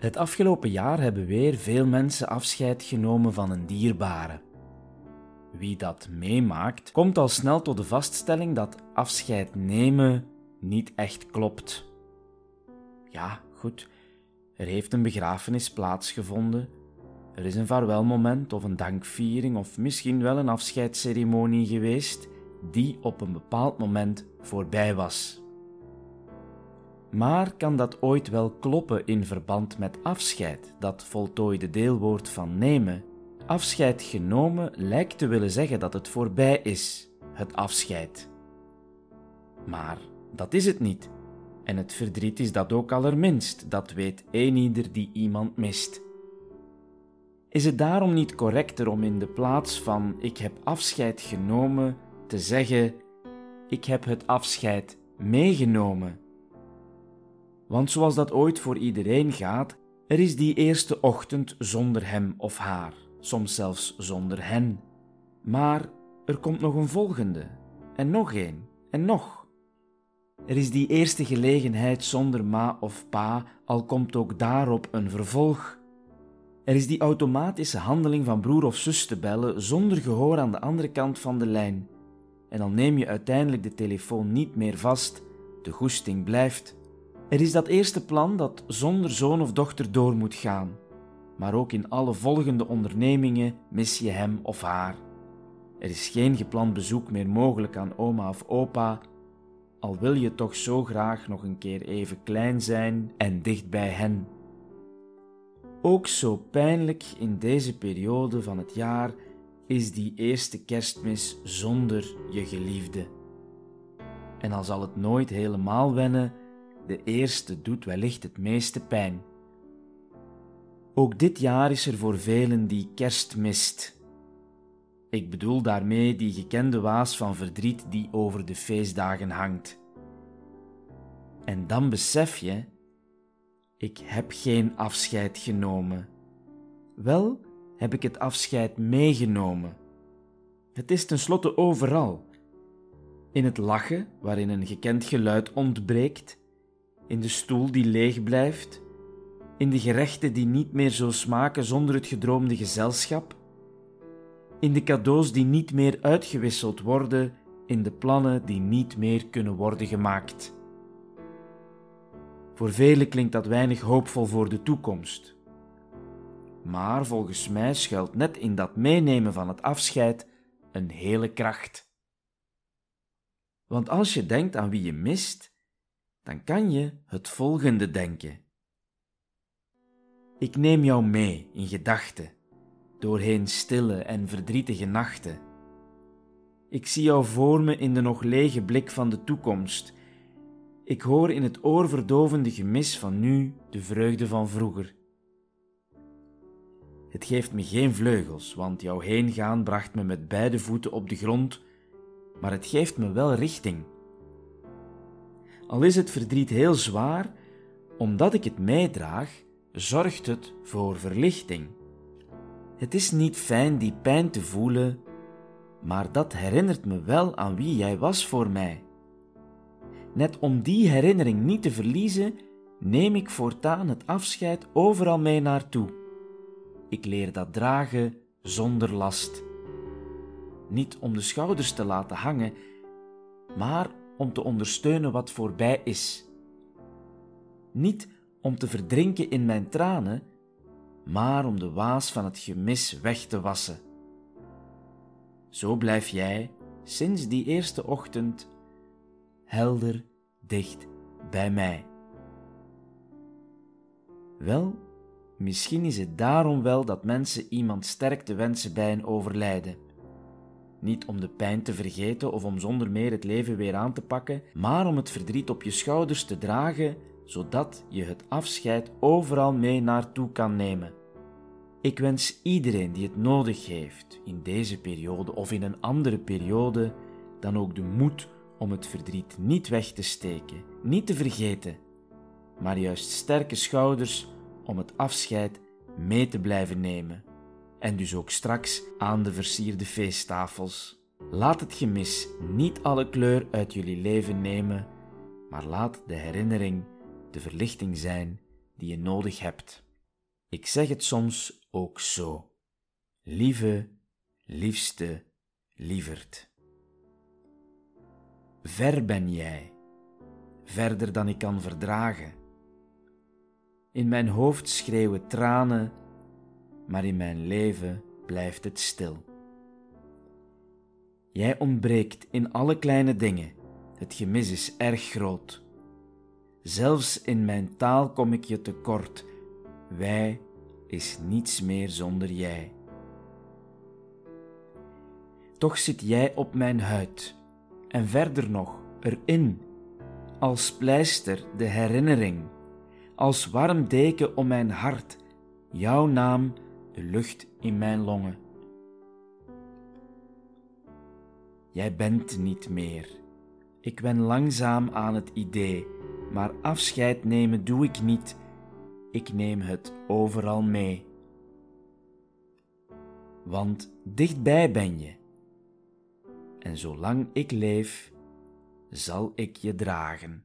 Het afgelopen jaar hebben weer veel mensen afscheid genomen van een dierbare. Wie dat meemaakt, komt al snel tot de vaststelling dat afscheid nemen niet echt klopt. Ja, goed, er heeft een begrafenis plaatsgevonden. Er is een vaarwelmoment of een dankviering of misschien wel een afscheidsceremonie geweest die op een bepaald moment voorbij was. Maar kan dat ooit wel kloppen in verband met afscheid, dat voltooide deelwoord van nemen? Afscheid genomen lijkt te willen zeggen dat het voorbij is, het afscheid. Maar dat is het niet. En het verdriet is dat ook allerminst, dat weet eenieder die iemand mist. Is het daarom niet correcter om in de plaats van ik heb afscheid genomen te zeggen ik heb het afscheid meegenomen? Want zoals dat ooit voor iedereen gaat, er is die eerste ochtend zonder hem of haar, soms zelfs zonder hen. Maar er komt nog een volgende, en nog een, en nog. Er is die eerste gelegenheid zonder ma of pa, al komt ook daarop een vervolg. Er is die automatische handeling van broer of zus te bellen zonder gehoor aan de andere kant van de lijn. En dan neem je uiteindelijk de telefoon niet meer vast, de goesting blijft. Er is dat eerste plan dat zonder zoon of dochter door moet gaan, maar ook in alle volgende ondernemingen mis je hem of haar. Er is geen gepland bezoek meer mogelijk aan oma of opa, al wil je toch zo graag nog een keer even klein zijn en dicht bij hen. Ook zo pijnlijk in deze periode van het jaar is die eerste kerstmis zonder je geliefde. En al zal het nooit helemaal wennen, de eerste doet wellicht het meeste pijn. Ook dit jaar is er voor velen die kerstmist. Ik bedoel daarmee die gekende waas van verdriet die over de feestdagen hangt. En dan besef je, ik heb geen afscheid genomen. Wel heb ik het afscheid meegenomen. Het is tenslotte overal. In het lachen, waarin een gekend geluid ontbreekt, in de stoel die leeg blijft, in de gerechten die niet meer zo smaken zonder het gedroomde gezelschap, in de cadeaus die niet meer uitgewisseld worden, in de plannen die niet meer kunnen worden gemaakt. Voor velen klinkt dat weinig hoopvol voor de toekomst. Maar volgens mij schuilt net in dat meenemen van het afscheid een hele kracht. Want als je denkt aan wie je mist, dan kan je het volgende denken. Ik neem jou mee in gedachten, doorheen stille en verdrietige nachten. Ik zie jou voor me in de nog lege blik van de toekomst. Ik hoor in het oorverdovende gemis van nu de vreugde van vroeger. Het geeft me geen vleugels, want jouw heengaan bracht me met beide voeten op de grond, maar het geeft me wel richting. Al is het verdriet heel zwaar, omdat ik het meedraag, zorgt het voor verlichting. Het is niet fijn die pijn te voelen, maar dat herinnert me wel aan wie jij was voor mij. Net om die herinnering niet te verliezen, neem ik voortaan het afscheid overal mee naartoe. Ik leer dat dragen zonder last. Niet om de schouders te laten hangen, maar om te ondersteunen wat voorbij is. Niet om te verdrinken in mijn tranen, maar om de waas van het gemis weg te wassen. Zo blijf jij, sinds die eerste ochtend, helder dicht bij mij. Wel, misschien is het daarom wel dat mensen iemand sterk te wensen bij een overlijden niet om de pijn te vergeten of om zonder meer het leven weer aan te pakken, maar om het verdriet op je schouders te dragen, zodat je het afscheid overal mee naartoe kan nemen. Ik wens iedereen die het nodig heeft, in deze periode of in een andere periode, dan ook de moed om het verdriet niet weg te steken, niet te vergeten, maar juist sterke schouders om het afscheid mee te blijven nemen en dus ook straks aan de versierde feesttafels. Laat het gemis niet alle kleur uit jullie leven nemen, maar laat de herinnering de verlichting zijn die je nodig hebt. Ik zeg het soms ook zo. Lieve, liefste, lieverd. Ver ben jij, verder dan ik kan verdragen. In mijn hoofd schreeuwen tranen, maar in mijn leven blijft het stil. Jij ontbreekt in alle kleine dingen, het gemis is erg groot. Zelfs in mijn taal kom ik je tekort, wij is niets meer zonder jij. Toch zit jij op mijn huid, en verder nog erin, als pleister de herinnering, als warm deken om mijn hart, jouw naam de lucht in mijn longen. Jij bent niet meer. Ik ben langzaam aan het idee, maar afscheid nemen doe ik niet. Ik neem het overal mee. Want dichtbij ben je. En zolang ik leef, zal ik je dragen.